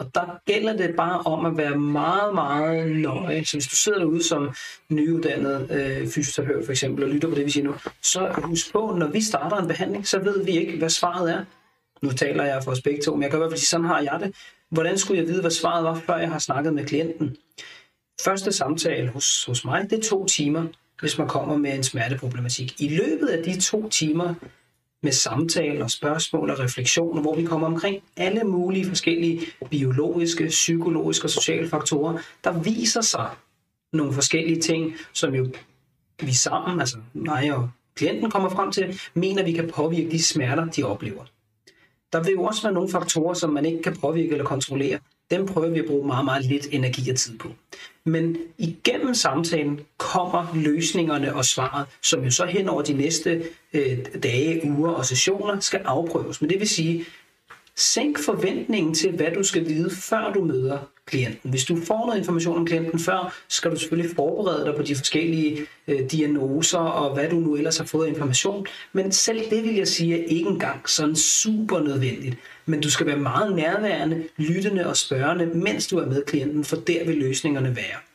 Og der gælder det bare om at være meget, meget nøje. Så hvis du sidder derude som nyuddannet øh, fysioterapeut for eksempel, og lytter på det, vi siger nu, så husk på, når vi starter en behandling, så ved vi ikke, hvad svaret er. Nu taler jeg for os begge to, men jeg kan i hvert fald sige, sådan har jeg det. Hvordan skulle jeg vide, hvad svaret var, før jeg har snakket med klienten? Første samtale hos, hos mig, det er to timer, hvis man kommer med en smerteproblematik. I løbet af de to timer med samtaler, og spørgsmål og refleksioner, hvor vi kommer omkring alle mulige forskellige biologiske, psykologiske og sociale faktorer, der viser sig nogle forskellige ting, som jo vi sammen, altså mig og klienten kommer frem til, mener vi kan påvirke de smerter, de oplever. Der vil jo også være nogle faktorer, som man ikke kan påvirke eller kontrollere. Dem prøver vi at bruge meget, meget lidt energi og tid på. Men igennem samtalen kommer løsningerne og svaret, som jo så hen over de næste øh, dage, uger og sessioner skal afprøves. Men det vil sige, sænk forventningen til, hvad du skal vide, før du møder klienten. Hvis du får noget information om klienten før, skal du selvfølgelig forberede dig på de forskellige øh, diagnoser og hvad du nu ellers har fået af information. Men selv det vil jeg sige er ikke engang sådan super nødvendigt. Men du skal være meget nærværende, lyttende og spørgende, mens du er med klienten, for der vil løsningerne være.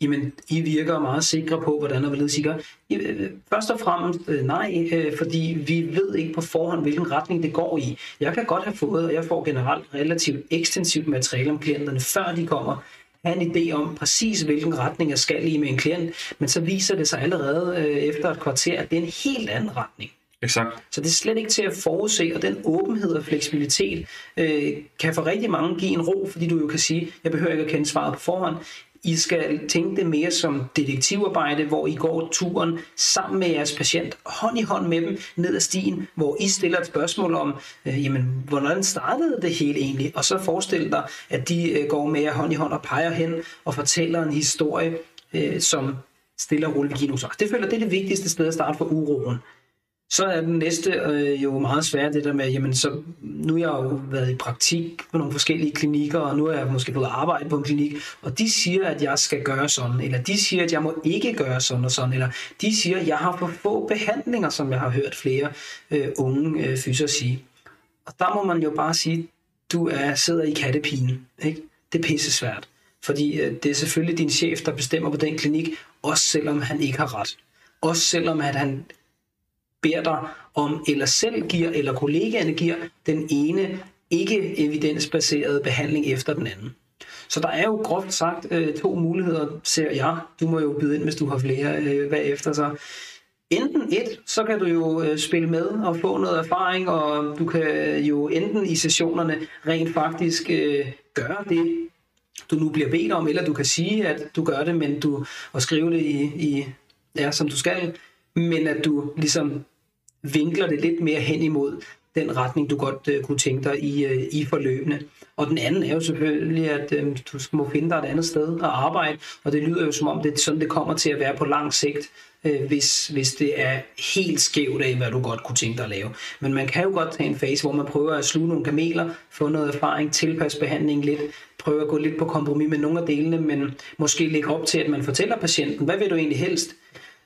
Jamen, I virker meget sikre på, hvordan og hvorledes I gør. I, øh, Først og fremmest øh, nej, øh, fordi vi ved ikke på forhånd, hvilken retning det går i. Jeg kan godt have fået, og jeg får generelt relativt ekstensivt materiale om klienterne, før de kommer, have en idé om præcis, hvilken retning jeg skal i med en klient, men så viser det sig allerede øh, efter et kvarter, at det er en helt anden retning. Exakt. Så det er slet ikke til at forudse, og den åbenhed og fleksibilitet øh, kan for rigtig mange give en ro, fordi du jo kan sige, jeg behøver ikke at kende svaret på forhånd. I skal tænke det mere som detektivarbejde, hvor I går turen sammen med jeres patient, hånd i hånd med dem ned ad stien, hvor I stiller et spørgsmål om, øh, jamen, hvordan startede det hele egentlig? Og så forestil dig, at de øh, går med jer hånd i hånd og peger hen og fortæller en historie, øh, som stille og roligt vil give. Det føler det er det vigtigste sted at starte for uroen. Så er den næste øh, jo meget svært, det der med, jamen så, nu har jeg jo været i praktik på nogle forskellige klinikker, og nu er jeg måske blevet arbejde på en klinik, og de siger, at jeg skal gøre sådan, eller de siger, at jeg må ikke gøre sådan og sådan, eller de siger, at jeg har for få behandlinger, som jeg har hørt flere øh, unge øh, fyser sige. Og der må man jo bare sige, du er, sidder i kattepinen. Ikke? Det er pisse svært. Fordi øh, det er selvfølgelig din chef, der bestemmer på den klinik, også selvom han ikke har ret. Også selvom at han beder dig om, eller selv giver, eller kollegaerne giver, den ene ikke evidensbaserede behandling efter den anden. Så der er jo groft sagt øh, to muligheder, ser jeg. Du må jo byde ind, hvis du har flere øh, bagefter. Så enten et, så kan du jo øh, spille med og få noget erfaring, og du kan øh, jo enten i sessionerne rent faktisk øh, gøre det, du nu bliver bedt om, eller du kan sige, at du gør det, men du og skrive det i, i ja, som du skal, men at du ligesom vinkler det lidt mere hen imod den retning, du godt øh, kunne tænke dig i, øh, i forløbene. Og den anden er jo selvfølgelig, at øh, du må finde dig et andet sted at arbejde, og det lyder jo som om, det er sådan, det kommer til at være på lang sigt, øh, hvis, hvis det er helt skævt af, hvad du godt kunne tænke dig at lave. Men man kan jo godt tage en fase, hvor man prøver at sluge nogle kameler, få noget erfaring, tilpasse behandlingen lidt, prøve at gå lidt på kompromis med nogle af delene, men måske lægge op til, at man fortæller patienten, hvad vil du egentlig helst?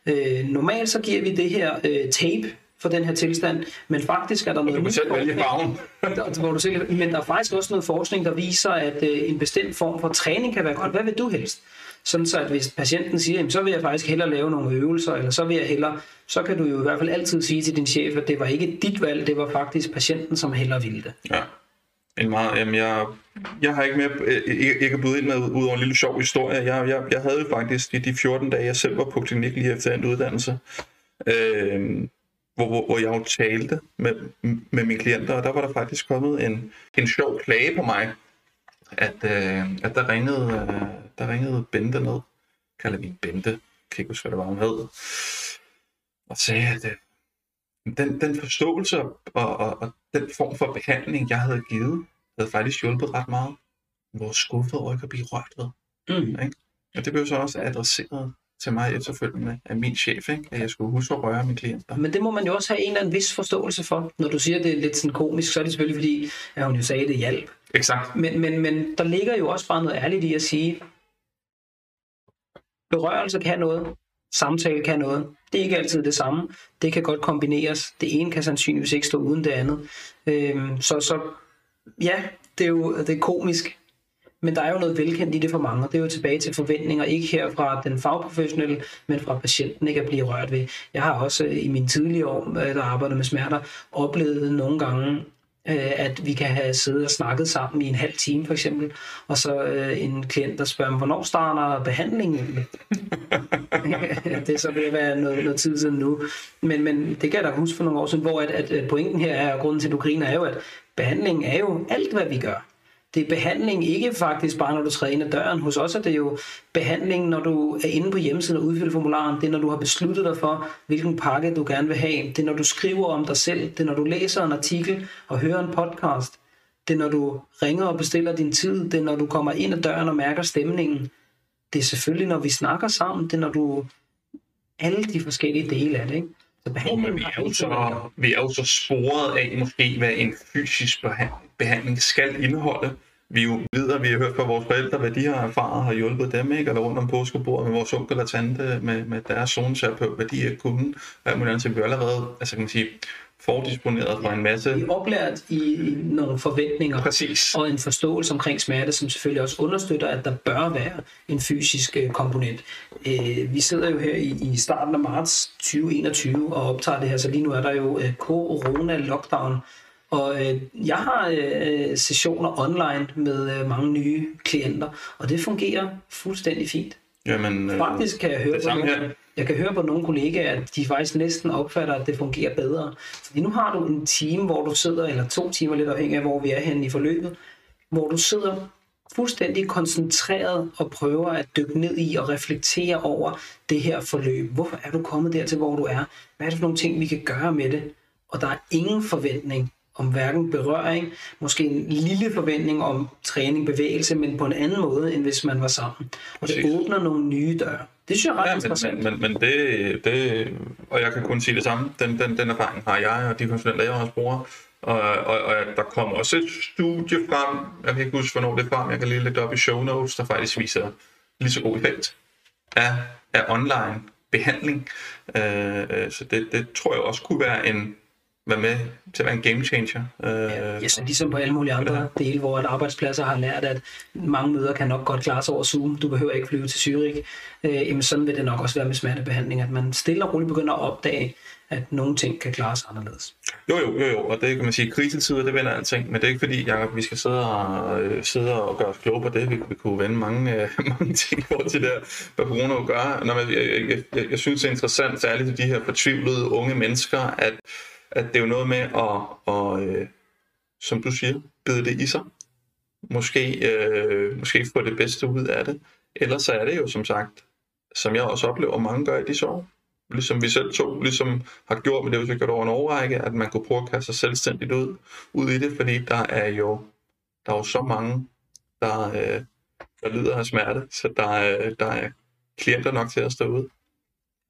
Øh, normalt så giver vi det her øh, tape for den her tilstand, men faktisk er der noget... Du kan selv vælge farven. Der- hvor du selv, men der er faktisk også noget forskning, der viser, at øh, en bestemt form for træning kan være godt. Hvad vil du helst? Sådan så, at hvis patienten siger, jamen, så vil jeg faktisk hellere lave nogle øvelser, eller så vil jeg hellere, så kan du jo i hvert fald altid sige til din chef, at det var ikke dit valg, det var faktisk patienten, som hellere ville det. Ja. En meget, jamen jeg, jeg har ikke mere, øh, øh, ikke, ikke byde ind med ud over en lille sjov historie. Jeg, jeg, jeg havde jo faktisk i de 14 dage, jeg selv var på klinik lige efter en uddannelse, øh, hvor, hvor, hvor jeg jo talte med, med mine klienter, og der var der faktisk kommet en, en sjov klage på mig, at, øh, at der ringede, øh, der ringede Bente ned, kalder vi Bente, jeg kan ikke huske, hvad det var, hun hed, og sagde, at øh, den, den forståelse og, og, og den form for behandling, jeg havde givet, havde faktisk hjulpet ret meget. Hvor skuffet over ikke at blive rørt ved. Mm. Ikke? Og det blev så også adresseret til mig efterfølgende af min chef, ikke? at jeg skulle huske at røre mine klienter. Men det må man jo også have en eller anden vis forståelse for. Når du siger, det er lidt sådan komisk, så er det selvfølgelig fordi, at hun jo sagde, at det hjælp. Exakt. Men, men, men der ligger jo også bare noget ærligt i at sige, berørelse kan noget, samtale kan noget. Det er ikke altid det samme. Det kan godt kombineres. Det ene kan sandsynligvis ikke stå uden det andet. Øhm, så, så ja, det er jo det er komisk. Men der er jo noget velkendt i det for mange, og det er jo tilbage til forventninger, ikke her fra den fagprofessionelle, men fra patienten ikke at blive rørt ved. Jeg har også øh, i mine tidlige år, øh, der arbejder med smerter, oplevet nogle gange, øh, at vi kan have siddet og snakket sammen i en halv time for eksempel, og så øh, en klient, der spørger, hvornår starter behandlingen? det er så ved at være noget, noget tid siden nu. Men, men det kan jeg da huske for nogle år siden, hvor at, at pointen her er, og grunden til, at du griner, er jo, at behandlingen er jo alt, hvad vi gør. Det er behandling ikke faktisk bare, når du træder ind ad døren. Hos os er det jo behandling, når du er inde på hjemmesiden og udfylder formularen. Det er, når du har besluttet dig for, hvilken pakke du gerne vil have. Det er, når du skriver om dig selv. Det er, når du læser en artikel og hører en podcast. Det er, når du ringer og bestiller din tid. Det er, når du kommer ind ad døren og mærker stemningen. Det er selvfølgelig, når vi snakker sammen. Det er, når du... Alle de forskellige dele af det, ikke? Så behandling, vi, er jo så, vi er jo så sporet af måske, hvad en fysisk behandling skal indeholde. Vi jo ved, at vi har hørt fra vores forældre, hvad de har erfaret har hjulpet dem, ikke? eller rundt om påskebordet med vores onkel og tante, med, med deres zoneterapeut, hvad de ikke kunne. Hvad man altså, vi allerede, altså kan man sige, fordisponeret fra en masse... Vi er oplært i nogle forventninger Præcis. og en forståelse omkring smerte, som selvfølgelig også understøtter, at der bør være en fysisk øh, komponent. Øh, vi sidder jo her i starten af marts 2021 og optager det her, så lige nu er der jo øh, corona-lockdown, og jeg har sessioner online med mange nye klienter, og det fungerer fuldstændig fint. Jamen, Faktisk kan jeg høre på nogle, jeg kan høre på nogle kollegaer, at de faktisk næsten opfatter, at det fungerer bedre. Fordi nu har du en time, hvor du sidder, eller to timer lidt afhængig af, hvor vi er henne i forløbet, hvor du sidder fuldstændig koncentreret og prøver at dykke ned i og reflektere over det her forløb. Hvorfor er du kommet dertil, hvor du er? Hvad er det for nogle ting, vi kan gøre med det? Og der er ingen forventning om hverken berøring, måske en lille forventning om træning, bevægelse, men på en anden måde, end hvis man var sammen. Og det åbner nogle nye døre. Det synes jeg er ret ja, interessant. Men, men, men det, det, og jeg kan kun sige det samme, den, den, den erfaring har jeg og de konsulenter, jeg også bruger. Og, og, og der kommer også et studie frem, jeg kan ikke huske, hvornår det er frem, jeg kan lige lægge op i show notes, der faktisk viser lige så god effekt af, af online behandling. Øh, så det, det tror jeg også kunne være en, være med til at være en game changer. Øh, ja, yes, ligesom på alle mulige andre dele, hvor at arbejdspladser har lært, at mange møder kan nok godt klare sig over Zoom. Du behøver ikke flyve til Zürich. Øh, jamen sådan vil det nok også være med smertebehandling, at man stille og roligt begynder at opdage, at nogle ting kan klares anderledes. Jo, jo, jo, jo. og det kan man sige, krisetider, det vender alting, men det er ikke fordi, Jacob, vi skal sidde og, øh, sidde og gøre os kloge på det. Vi, vi kunne vende mange, øh, mange ting forhold til det, hvad corona gør. Når man, jeg, jeg, jeg, jeg, synes, det er interessant, særligt til de her fortvivlede unge mennesker, at at det er jo noget med at, og, øh, som du siger, bide det i sig. Måske, øh, måske få det bedste ud af det. Ellers så er det jo som sagt, som jeg også oplever, mange gør i disse år. Ligesom vi selv to ligesom har gjort med det, vi har gjort over en overrække, at man kunne prøve at kaste sig selvstændigt ud, ud i det, fordi der er jo, der er jo så mange, der, øh, der lider af smerte, så der øh, der er klienter nok til at stå ud.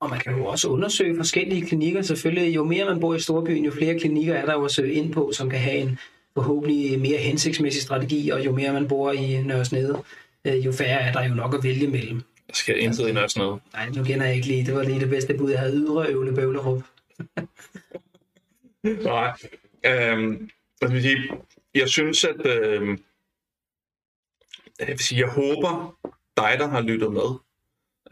Og man kan jo også undersøge forskellige klinikker. Selvfølgelig, jo mere man bor i storbyen, jo flere klinikker er der jo at søge ind på, som kan have en forhåbentlig mere hensigtsmæssig strategi, og jo mere man bor i Nørresnede, øh, jo færre er der jo nok at vælge mellem. Der skal intet i Nørresnede. Nej, nu kender jeg ikke lige. Det var lige det bedste bud, jeg havde. Ydre Øvle Bøvlerup. Nej. Øhm, jeg, jeg synes, at øh, jeg, vil sige, jeg håber, dig, der har lyttet med,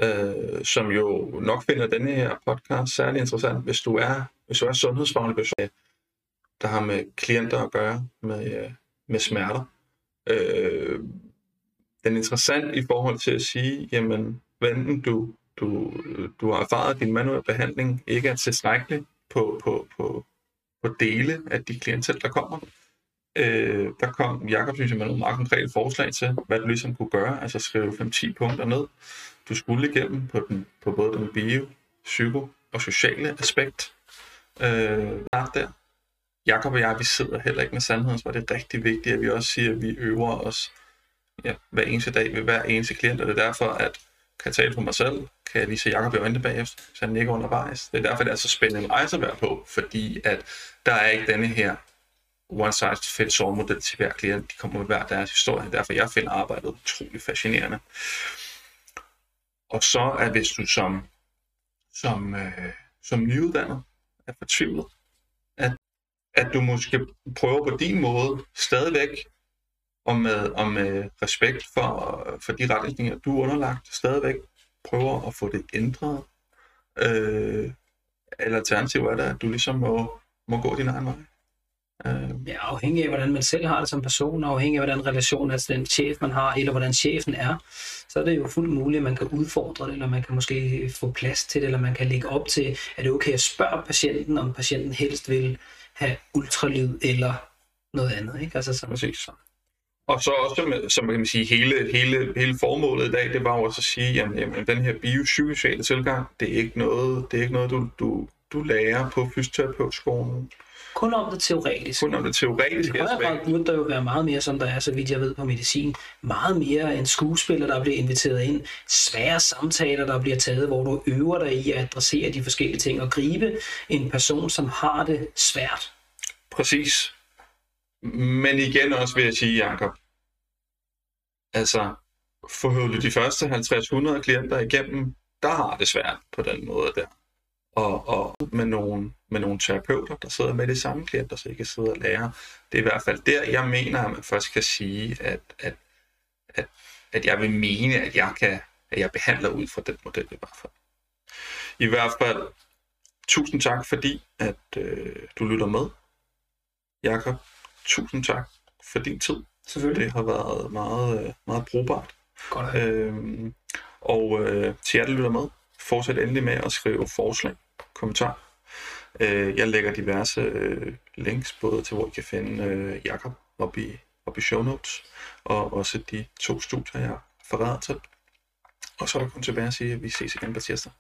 øh, som jo nok finder denne her podcast særlig interessant, hvis du er, hvis du er sundhedsfaglig person, der har med klienter at gøre, med, øh, med smerter. Øh, den er interessant i forhold til at sige, jamen, hvad enten du, du, du har erfaret, at din manuelle behandling ikke er tilstrækkelig på, på, på, på dele af de klienter, der kommer. Øh, der kom Jakob, synes jeg, med nogle meget konkrete forslag til, hvad du ligesom kunne gøre, altså skrive 5-10 punkter ned, du skulle igennem på, den, på både den bio, psyko og sociale aspekt. Øh, der. Jakob og jeg, vi sidder heller ikke med sandheden, så det er rigtig vigtigt, at vi også siger, at vi øver os ja, hver eneste dag ved hver eneste klient, og det er derfor, at kan jeg tale for mig selv, kan jeg lige se Jacob i øjnene bagefter, så han ikke undervejs. Det er derfor, det er så spændende en rejse at være på, fordi at der er ikke denne her one size fits all model til hver klient. De kommer med hver deres historie. Derfor jeg finder arbejdet utrolig fascinerende. Og så er hvis du som, som, øh, som nyuddannet er fortvivlet, at, at du måske prøver på din måde stadigvæk og med, og med respekt for, for de retningslinjer, du er underlagt, stadigvæk prøver at få det ændret. Øh, eller alternativ er det, at du ligesom må, må gå din egen vej. Øh. Ja, afhængig af, hvordan man selv har det som person, afhængig af, hvordan relationen er til den chef, man har, eller hvordan chefen er, så er det jo fuldt muligt, at man kan udfordre det, eller man kan måske få plads til det, eller man kan lægge op til, at det er okay at spørge patienten, om patienten helst vil have ultralyd eller noget andet. Ikke? Altså, så, Præcis. Og så også, som kan man sige, hele, hele, hele formålet i dag, det var jo også at sige, jamen, jamen den her biopsykosociale tilgang, det er ikke noget, det er ikke noget du, du, du lærer på fysioterapeutskolen. Kun om det teoretiske. Kun om det teoretiske I højere grad burde der jo være meget mere, som der er, så vidt jeg ved på medicin. Meget mere end skuespiller, der bliver inviteret ind. Svære samtaler, der bliver taget, hvor du øver dig i at adressere de forskellige ting og gribe en person, som har det svært. Præcis. Men igen også vil jeg sige, Jacob, altså forhåbentlig de første 50-100 klienter igennem, der har det svært på den måde der. Og, og med, nogle, med nogle terapeuter, der sidder med de samme klienter, så I kan sidde og lære. Det er i hvert fald der, jeg mener, at man først kan sige, at, at, at, at jeg vil mene, at jeg, kan, at jeg behandler ud fra den model i hvert fald. I hvert fald, tusind tak, fordi at øh, du lytter med. Jakob, tusind tak for din tid. Selvfølgelig. Det har været meget, øh, meget brugbart. Godt øhm, og øh, til jer, der lytter med, fortsæt endelig med at skrive forslag, kommentar. Øh, jeg lægger diverse øh, links, både til hvor I kan finde øh, Jakob op i, op i show notes, og også de to studier, jeg har forrædet til. Og så er der kun tilbage at sige, at vi ses igen på tirsdag.